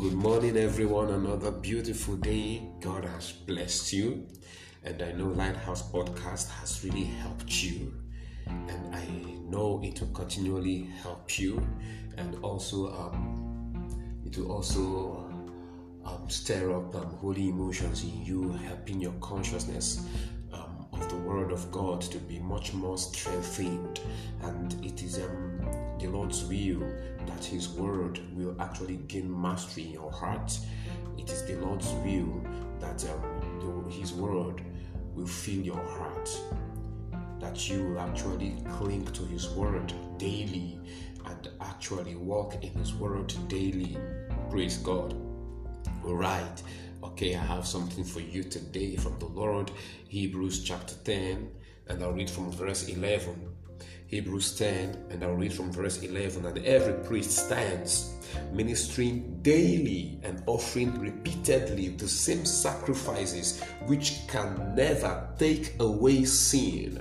Good morning, everyone. Another beautiful day. God has blessed you. And I know Lighthouse Podcast has really helped you. And I know it will continually help you. And also, um, it will also um, stir up um, holy emotions in you, helping your consciousness um, of the Word of God to be much more strengthened. And it is um, the Lord's will that His Word will actually gain mastery in your heart. It is the Lord's will that um, the, His Word will fill your heart. That you will actually cling to His Word daily and actually walk in His Word daily. Praise God. All right. Okay, I have something for you today from the Lord. Hebrews chapter 10, and I'll read from verse 11. Hebrews 10, and I'll read from verse 11. And every priest stands ministering daily and offering repeatedly the same sacrifices which can never take away sin.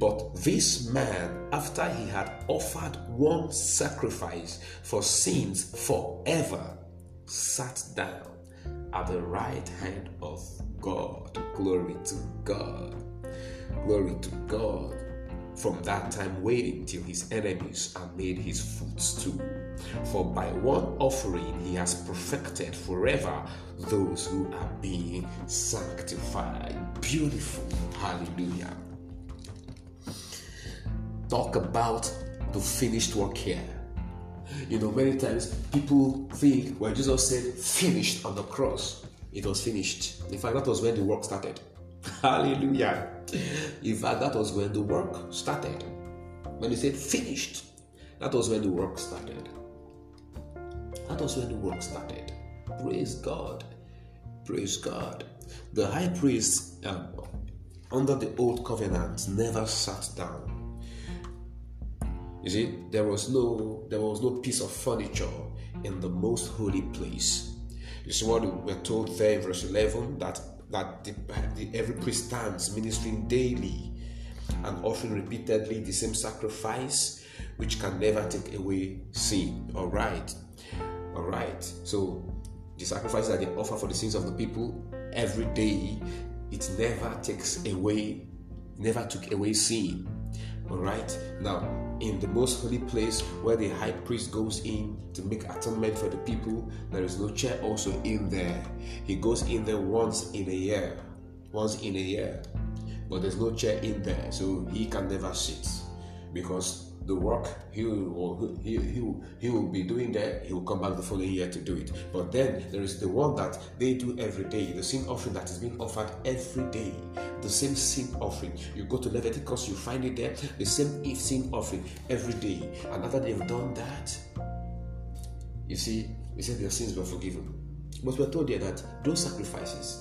But this man, after he had offered one sacrifice for sins forever, sat down at the right hand of God. Glory to God. Glory to God. From that time, waiting till his enemies are made his footstool. For by one offering he has perfected forever those who are being sanctified. Beautiful. Hallelujah. Talk about the finished work here. You know, many times people think when Jesus said finished on the cross, it was finished. In fact, that was when the work started. Hallelujah. In fact, that was when the work started. When he said finished, that was when the work started. That was when the work started. Praise God. Praise God. The high priest um, under the old covenant never sat down you see, there was no there was no piece of furniture in the most holy place. You see what we're told there in verse 11 that that the, the, every priest stands ministering daily and offering repeatedly the same sacrifice which can never take away sin. All right, all right. So the sacrifice that they offer for the sins of the people every day, it never takes away, never took away sin. All right. Now, in the most holy place where the high priest goes in to make atonement for the people, there is no chair also in there. He goes in there once in a year. Once in a year. But there's no chair in there, so he can never sit because the work he will he, he, he will be doing there he will come back the following year to do it. But then there is the one that they do every day the sin offering that is being offered every day. The same sin offering. You go to leviticus you find it there the same sin offering every day. And after they've done that you see he said their sins were forgiven. But we're told there that those sacrifices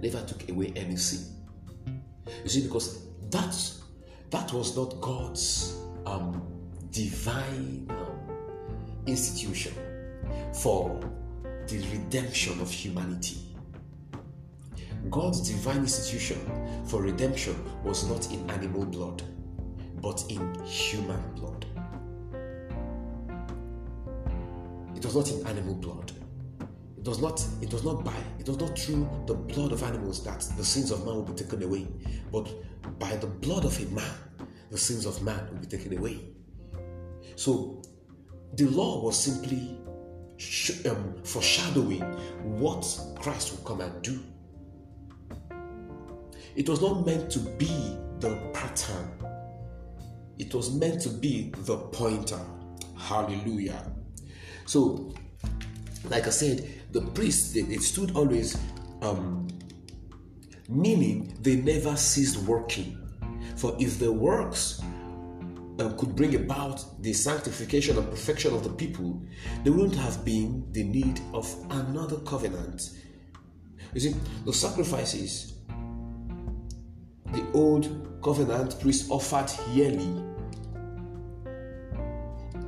never took away any sin. You see because that's that was not God's um, divine um, institution for the redemption of humanity. God's divine institution for redemption was not in animal blood, but in human blood. It was not in animal blood. It was not, it was not by, it was not through the blood of animals that the sins of man will be taken away, but by the blood of a man, the sins of man will be taken away. So the law was simply um, foreshadowing what Christ will come and do. It was not meant to be the pattern, it was meant to be the pointer. Hallelujah. So, like I said, the priests they, they stood always, um, meaning they never ceased working. For if the works um, could bring about the sanctification and perfection of the people, there wouldn't have been the need of another covenant. You see, the sacrifices the old covenant priests offered yearly,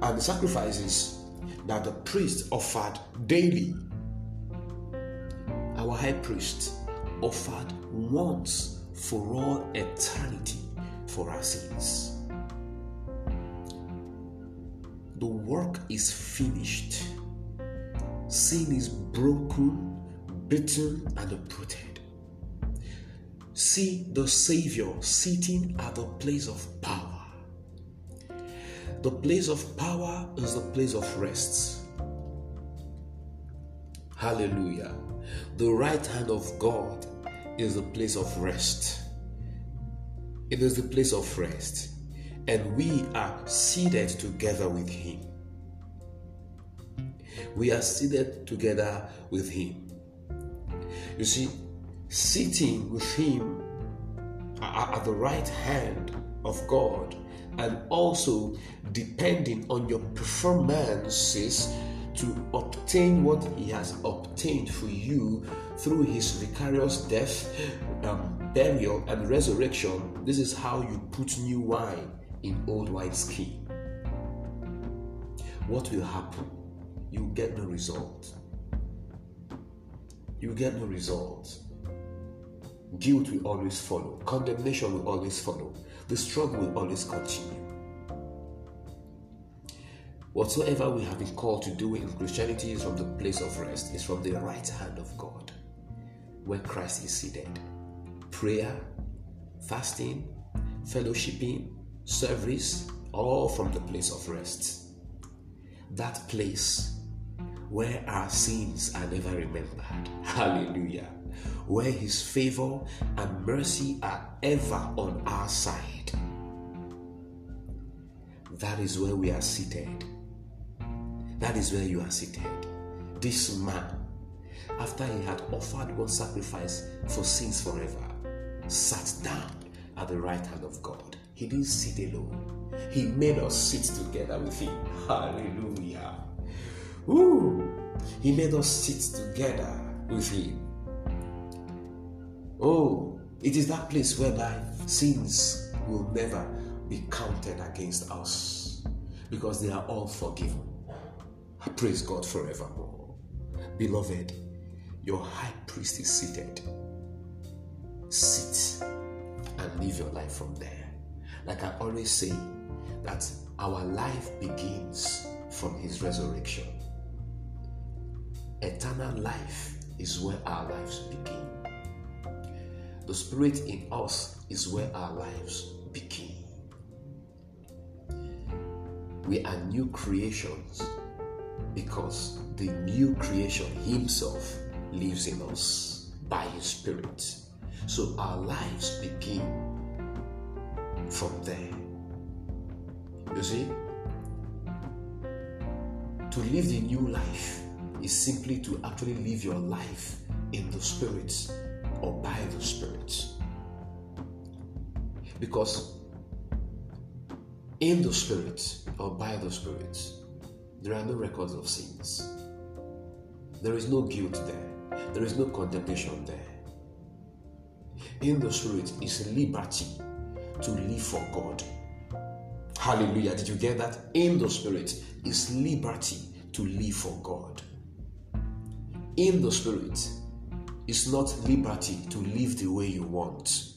and the sacrifices that the priest offered daily our high priest offered once for all eternity for our sins. The work is finished. sin is broken, beaten, and uprooted. See the Savior sitting at the place of power. The place of power is the place of rest. Hallelujah. The right hand of God is the place of rest. It is the place of rest. And we are seated together with Him. We are seated together with Him. You see, sitting with Him at the right hand of God and also depending on your performances to obtain what he has obtained for you through his vicarious death, um, burial, and resurrection. This is how you put new wine in old wineskin. What will happen? You get no result. You get no result. Guilt will always follow, condemnation will always follow, the struggle will always continue. Whatsoever we have been called to do in Christianity is from the place of rest, is from the right hand of God, where Christ is seated. Prayer, fasting, fellowshipping, service, all from the place of rest. That place where our sins are never remembered. Hallelujah. Where his favor and mercy are ever on our side. That is where we are seated that is where you are seated. This man, after he had offered one sacrifice for sins forever, sat down at the right hand of God. He didn't sit alone. He made us sit together with him. Hallelujah. Ooh, he made us sit together with him. Oh, it is that place whereby sins will never be counted against us because they are all forgiven. I praise God forevermore. Beloved, your high priest is seated. Sit and live your life from there. Like I always say, that our life begins from his resurrection. Eternal life is where our lives begin. The spirit in us is where our lives begin. We are new creations because the new creation Himself lives in us by His Spirit. So our lives begin from there. You see? To live the new life is simply to actually live your life in the Spirit or by the Spirit. Because in the Spirit or by the Spirit, there are no records of sins. There is no guilt there. There is no condemnation there. In the Spirit is liberty to live for God. Hallelujah. Did you get that? In the Spirit is liberty to live for God. In the Spirit is not liberty to live the way you want.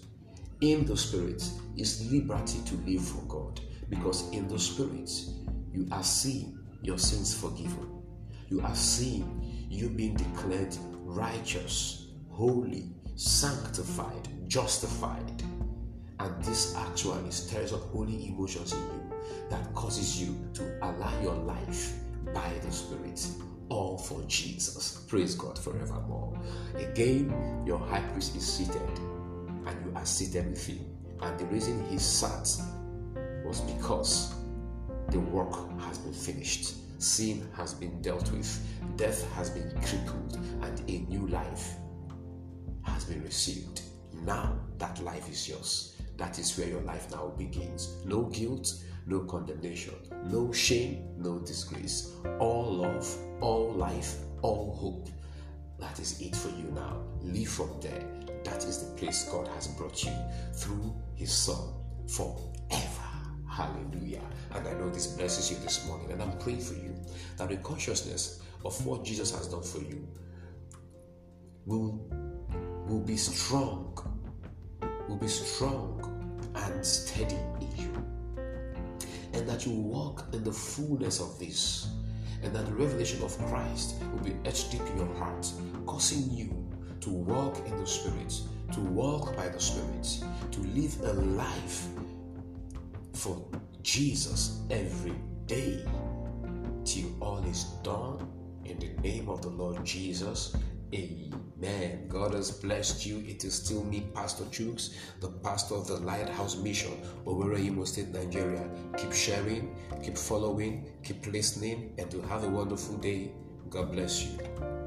In the Spirit is liberty to live for God. Because in the Spirit, you are seeing your sins forgiven. You are seeing you being declared righteous, holy, sanctified, justified. And this actually stirs up holy emotions in you that causes you to allow your life by the Spirit all for Jesus. Praise God forevermore. Again, your high priest is seated and you are seated with him. And the reason he sat was because the work has been finished. Sin has been dealt with. Death has been crippled. And a new life has been received. Now that life is yours. That is where your life now begins. No guilt, no condemnation, no shame, no disgrace. All love, all life, all hope. That is it for you now. Live from there. That is the place God has brought you through His Son forever. Hallelujah. And I know this blesses you this morning. And I'm praying for you that the consciousness of what Jesus has done for you will, will be strong, will be strong and steady in you. And that you walk in the fullness of this. and that the revelation of Christ will be etched deep in your heart, causing you to walk in the Spirit, to walk by the Spirit, to live a life for Jesus every day till all is done. In the name of the Lord Jesus, Amen. God has blessed you. It is still me, Pastor Chooks, the pastor of the Lighthouse Mission, Owerri Imo State, Nigeria. Keep sharing, keep following, keep listening, and to have a wonderful day. God bless you.